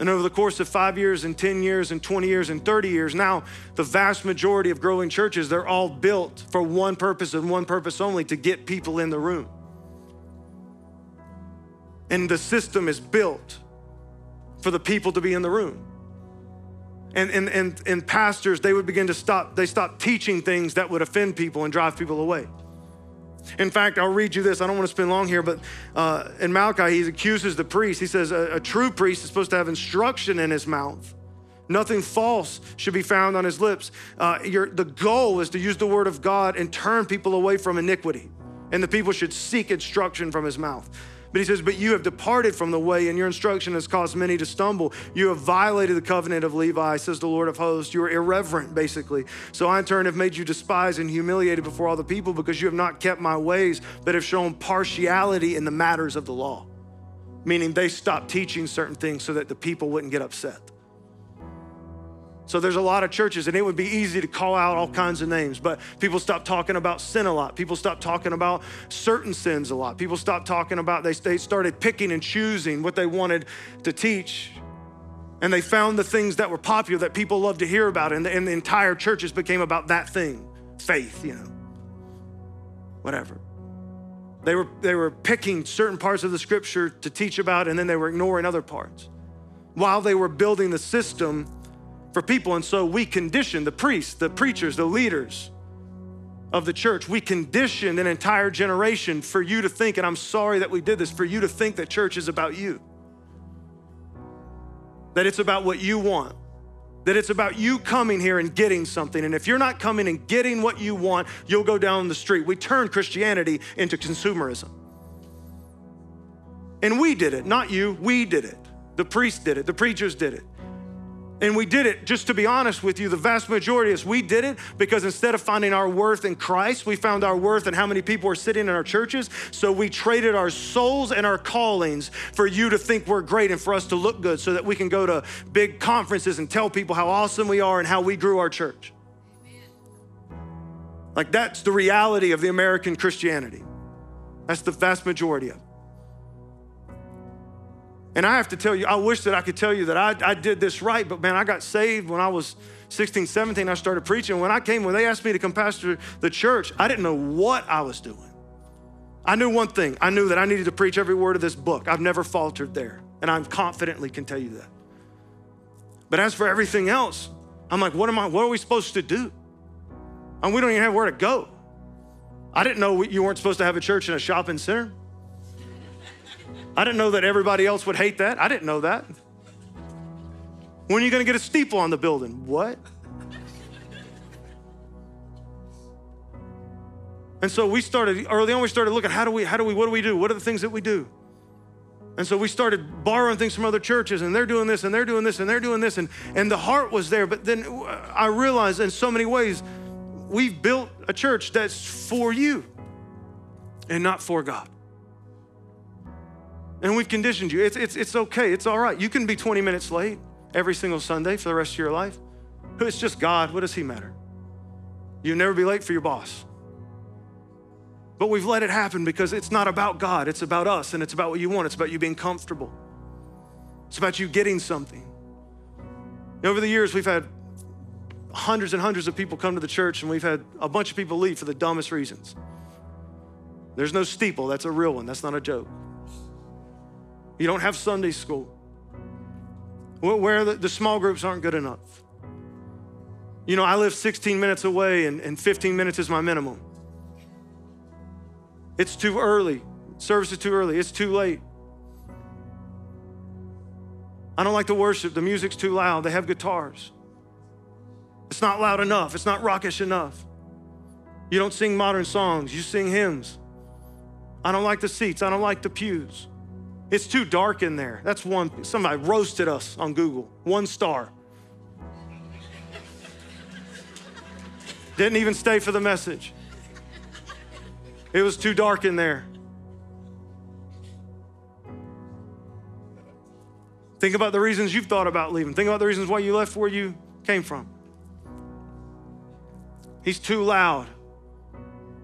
And over the course of five years and 10 years and 20 years and 30 years, now the vast majority of growing churches, they're all built for one purpose and one purpose only to get people in the room. And the system is built for the people to be in the room and, and, and, and pastors, they would begin to stop, they stopped teaching things that would offend people and drive people away. In fact, I'll read you this. I don't want to spend long here, but uh, in Malachi, he accuses the priest. He says a, a true priest is supposed to have instruction in his mouth. Nothing false should be found on his lips. Uh, your, the goal is to use the word of God and turn people away from iniquity. And the people should seek instruction from his mouth. But he says, But you have departed from the way, and your instruction has caused many to stumble. You have violated the covenant of Levi, says the Lord of hosts. You are irreverent, basically. So I, in turn, have made you despised and humiliated before all the people because you have not kept my ways, but have shown partiality in the matters of the law. Meaning they stopped teaching certain things so that the people wouldn't get upset. So there's a lot of churches, and it would be easy to call out all kinds of names, but people stop talking about sin a lot. People stop talking about certain sins a lot. People stop talking about, they, they started picking and choosing what they wanted to teach. And they found the things that were popular that people loved to hear about, and the, and the entire churches became about that thing faith, you know, whatever. They were, they were picking certain parts of the scripture to teach about, and then they were ignoring other parts while they were building the system for people. And so we condition the priests, the preachers, the leaders of the church. We conditioned an entire generation for you to think, and I'm sorry that we did this, for you to think that church is about you. That it's about what you want. That it's about you coming here and getting something. And if you're not coming and getting what you want, you'll go down the street. We turned Christianity into consumerism. And we did it, not you, we did it. The priests did it, the preachers did it. And we did it, just to be honest with you, the vast majority of us, we did it because instead of finding our worth in Christ, we found our worth in how many people are sitting in our churches. So we traded our souls and our callings for you to think we're great and for us to look good so that we can go to big conferences and tell people how awesome we are and how we grew our church. Like that's the reality of the American Christianity. That's the vast majority of it. And I have to tell you, I wish that I could tell you that I, I did this right, but man, I got saved when I was 16, 17. I started preaching. When I came, when they asked me to come pastor the church, I didn't know what I was doing. I knew one thing I knew that I needed to preach every word of this book. I've never faltered there, and I confidently can tell you that. But as for everything else, I'm like, what am I, what are we supposed to do? And we don't even have where to go. I didn't know you weren't supposed to have a church in a shopping center. I didn't know that everybody else would hate that. I didn't know that. When are you going to get a steeple on the building? What? And so we started early on. We started looking. How do we? How do we? What do we do? What are the things that we do? And so we started borrowing things from other churches, and they're doing this, and they're doing this, and they're doing this, and and the heart was there. But then uh, I realized, in so many ways, we've built a church that's for you, and not for God and we've conditioned you. It's, it's, it's okay. It's all right. You can be 20 minutes late every single Sunday for the rest of your life. It's just God. What does He matter? You'll never be late for your boss. But we've let it happen because it's not about God. It's about us and it's about what you want. It's about you being comfortable. It's about you getting something. Over the years, we've had hundreds and hundreds of people come to the church, and we've had a bunch of people leave for the dumbest reasons. There's no steeple. That's a real one. That's not a joke. You don't have Sunday school. Where the, the small groups aren't good enough. You know, I live 16 minutes away and, and 15 minutes is my minimum. It's too early. Service is too early. It's too late. I don't like the worship. The music's too loud. They have guitars. It's not loud enough. It's not rockish enough. You don't sing modern songs. You sing hymns. I don't like the seats. I don't like the pews. It's too dark in there. That's one. Somebody roasted us on Google. One star. Didn't even stay for the message. It was too dark in there. Think about the reasons you've thought about leaving. Think about the reasons why you left where you came from. He's too loud.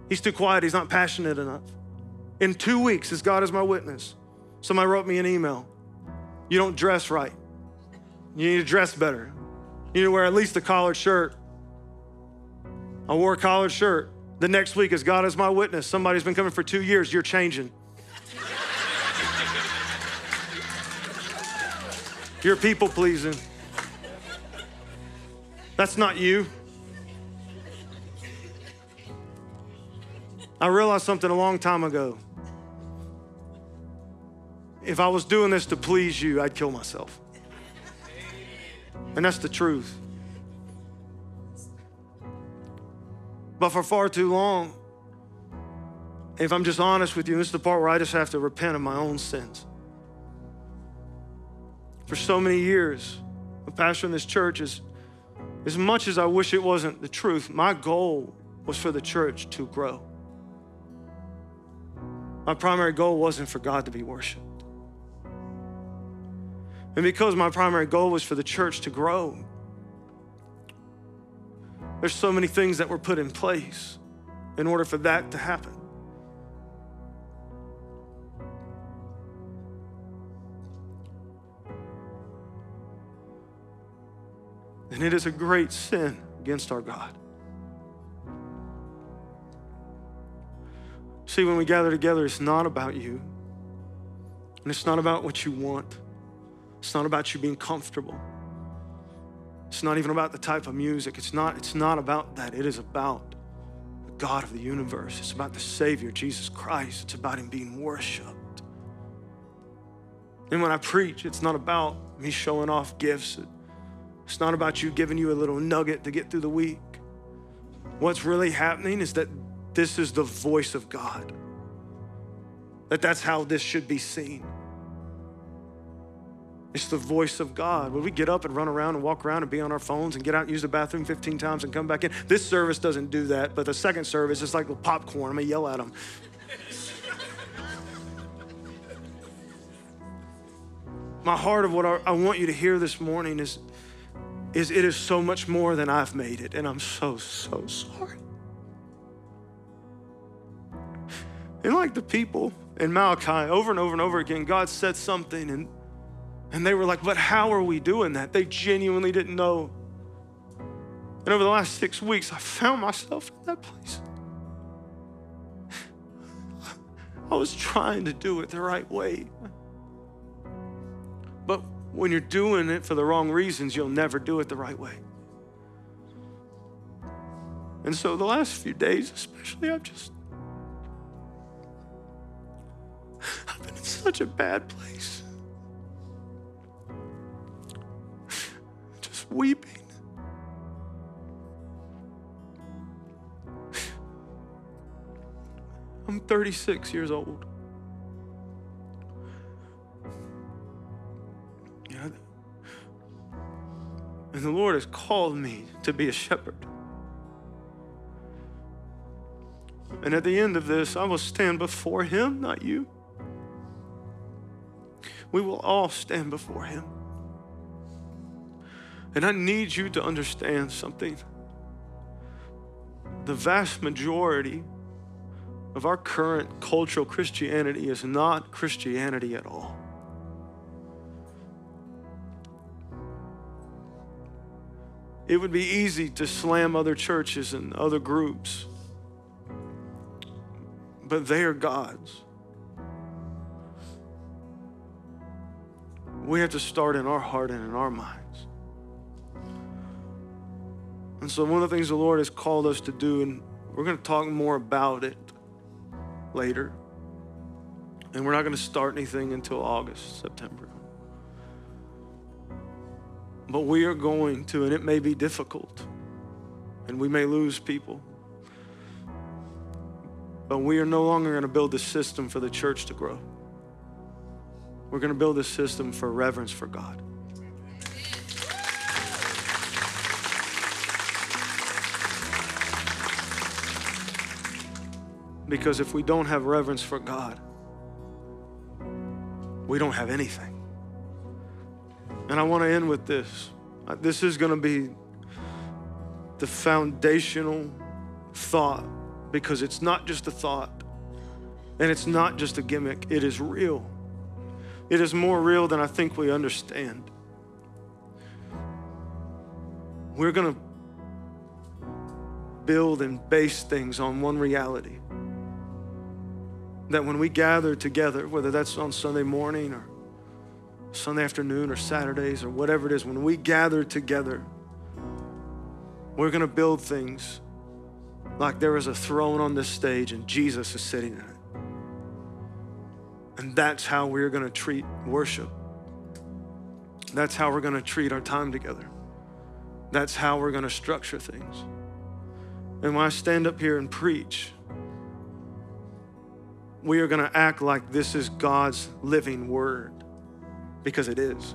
He's too quiet. He's not passionate enough. In two weeks, as God is my witness, Somebody wrote me an email. You don't dress right. You need to dress better. You need to wear at least a collared shirt. I wore a collared shirt. The next week, as God is my witness, somebody's been coming for two years, you're changing. you're people pleasing. That's not you. I realized something a long time ago. If I was doing this to please you, I'd kill myself. And that's the truth. But for far too long, if I'm just honest with you, this is the part where I just have to repent of my own sins. For so many years a pastor in this church, is as much as I wish it wasn't the truth, my goal was for the church to grow. My primary goal wasn't for God to be worshiped. And because my primary goal was for the church to grow, there's so many things that were put in place in order for that to happen. And it is a great sin against our God. See, when we gather together, it's not about you. And it's not about what you want. It's not about you being comfortable. It's not even about the type of music. It's not, it's not about that. It is about the God of the universe. It's about the Savior, Jesus Christ. It's about Him being worshiped. And when I preach, it's not about me showing off gifts. It's not about you giving you a little nugget to get through the week. What's really happening is that this is the voice of God. That that's how this should be seen. It's the voice of God. Would we get up and run around and walk around and be on our phones and get out and use the bathroom 15 times and come back in? This service doesn't do that, but the second service is like popcorn. I'm gonna yell at them. My heart of what I want you to hear this morning is, is it is so much more than I've made it, and I'm so, so sorry. And like the people in Malachi, over and over and over again, God said something, and and they were like, but how are we doing that? They genuinely didn't know. And over the last six weeks, I found myself in that place. I was trying to do it the right way. But when you're doing it for the wrong reasons, you'll never do it the right way. And so the last few days, especially, I've just, I've been in such a bad place. Weeping. I'm 36 years old. Yeah. And the Lord has called me to be a shepherd. And at the end of this, I will stand before Him, not you. We will all stand before Him. And I need you to understand something. The vast majority of our current cultural Christianity is not Christianity at all. It would be easy to slam other churches and other groups, but they are God's. We have to start in our heart and in our mind. And so, one of the things the Lord has called us to do, and we're going to talk more about it later. And we're not going to start anything until August, September. But we are going to, and it may be difficult, and we may lose people. But we are no longer going to build a system for the church to grow. We're going to build a system for reverence for God. Because if we don't have reverence for God, we don't have anything. And I want to end with this. Uh, this is going to be the foundational thought because it's not just a thought and it's not just a gimmick, it is real. It is more real than I think we understand. We're going to build and base things on one reality that when we gather together, whether that's on Sunday morning or Sunday afternoon or Saturdays or whatever it is, when we gather together, we're going to build things like there is a throne on this stage and Jesus is sitting in it. And that's how we're going to treat worship. That's how we're going to treat our time together. That's how we're going to structure things. And when I stand up here and preach, we are going to act like this is God's living word because it is.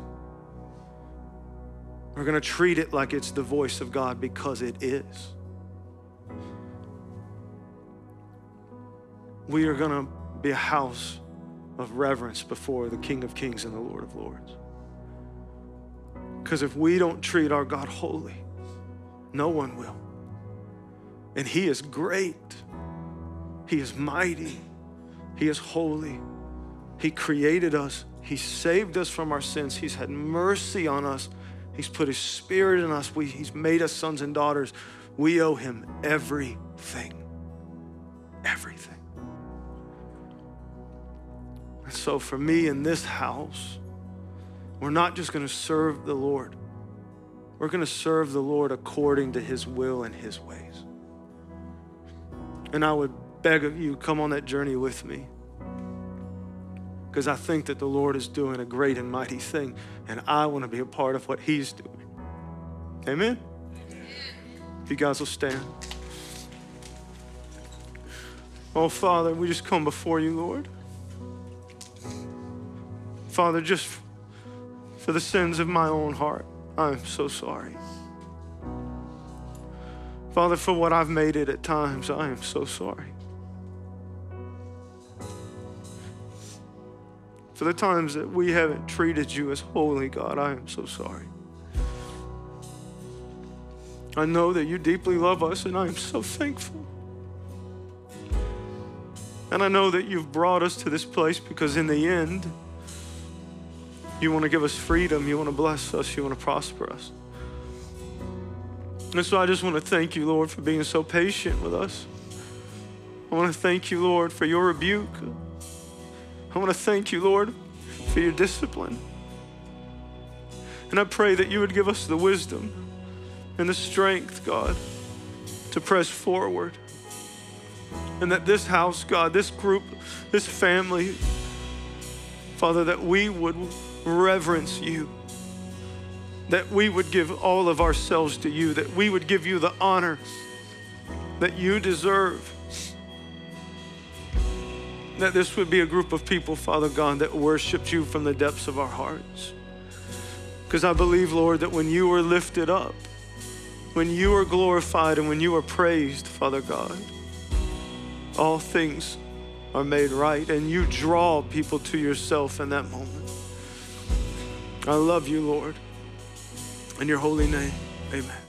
We're going to treat it like it's the voice of God because it is. We are going to be a house of reverence before the King of Kings and the Lord of Lords. Because if we don't treat our God holy, no one will. And He is great, He is mighty, He is holy. He created us, He saved us from our sins, He's had mercy on us, He's put His Spirit in us, we, He's made us sons and daughters. We owe Him everything. Everything. And so, for me in this house, we're not just going to serve the Lord, we're going to serve the Lord according to His will and His ways. And I would beg of you, come on that journey with me. Because I think that the Lord is doing a great and mighty thing, and I want to be a part of what He's doing. Amen? If you guys will stand. Oh, Father, we just come before you, Lord. Father, just for the sins of my own heart, I'm so sorry. Father, for what I've made it at times, I am so sorry. For the times that we haven't treated you as holy, God, I am so sorry. I know that you deeply love us, and I am so thankful. And I know that you've brought us to this place because, in the end, you want to give us freedom, you want to bless us, you want to prosper us. And so I just want to thank you, Lord, for being so patient with us. I want to thank you, Lord, for your rebuke. I want to thank you, Lord, for your discipline. And I pray that you would give us the wisdom and the strength, God, to press forward. And that this house, God, this group, this family, Father, that we would reverence you that we would give all of ourselves to you, that we would give you the honor that you deserve. That this would be a group of people, Father God, that worshiped you from the depths of our hearts. Because I believe, Lord, that when you are lifted up, when you are glorified, and when you are praised, Father God, all things are made right, and you draw people to yourself in that moment. I love you, Lord. In your holy name, amen.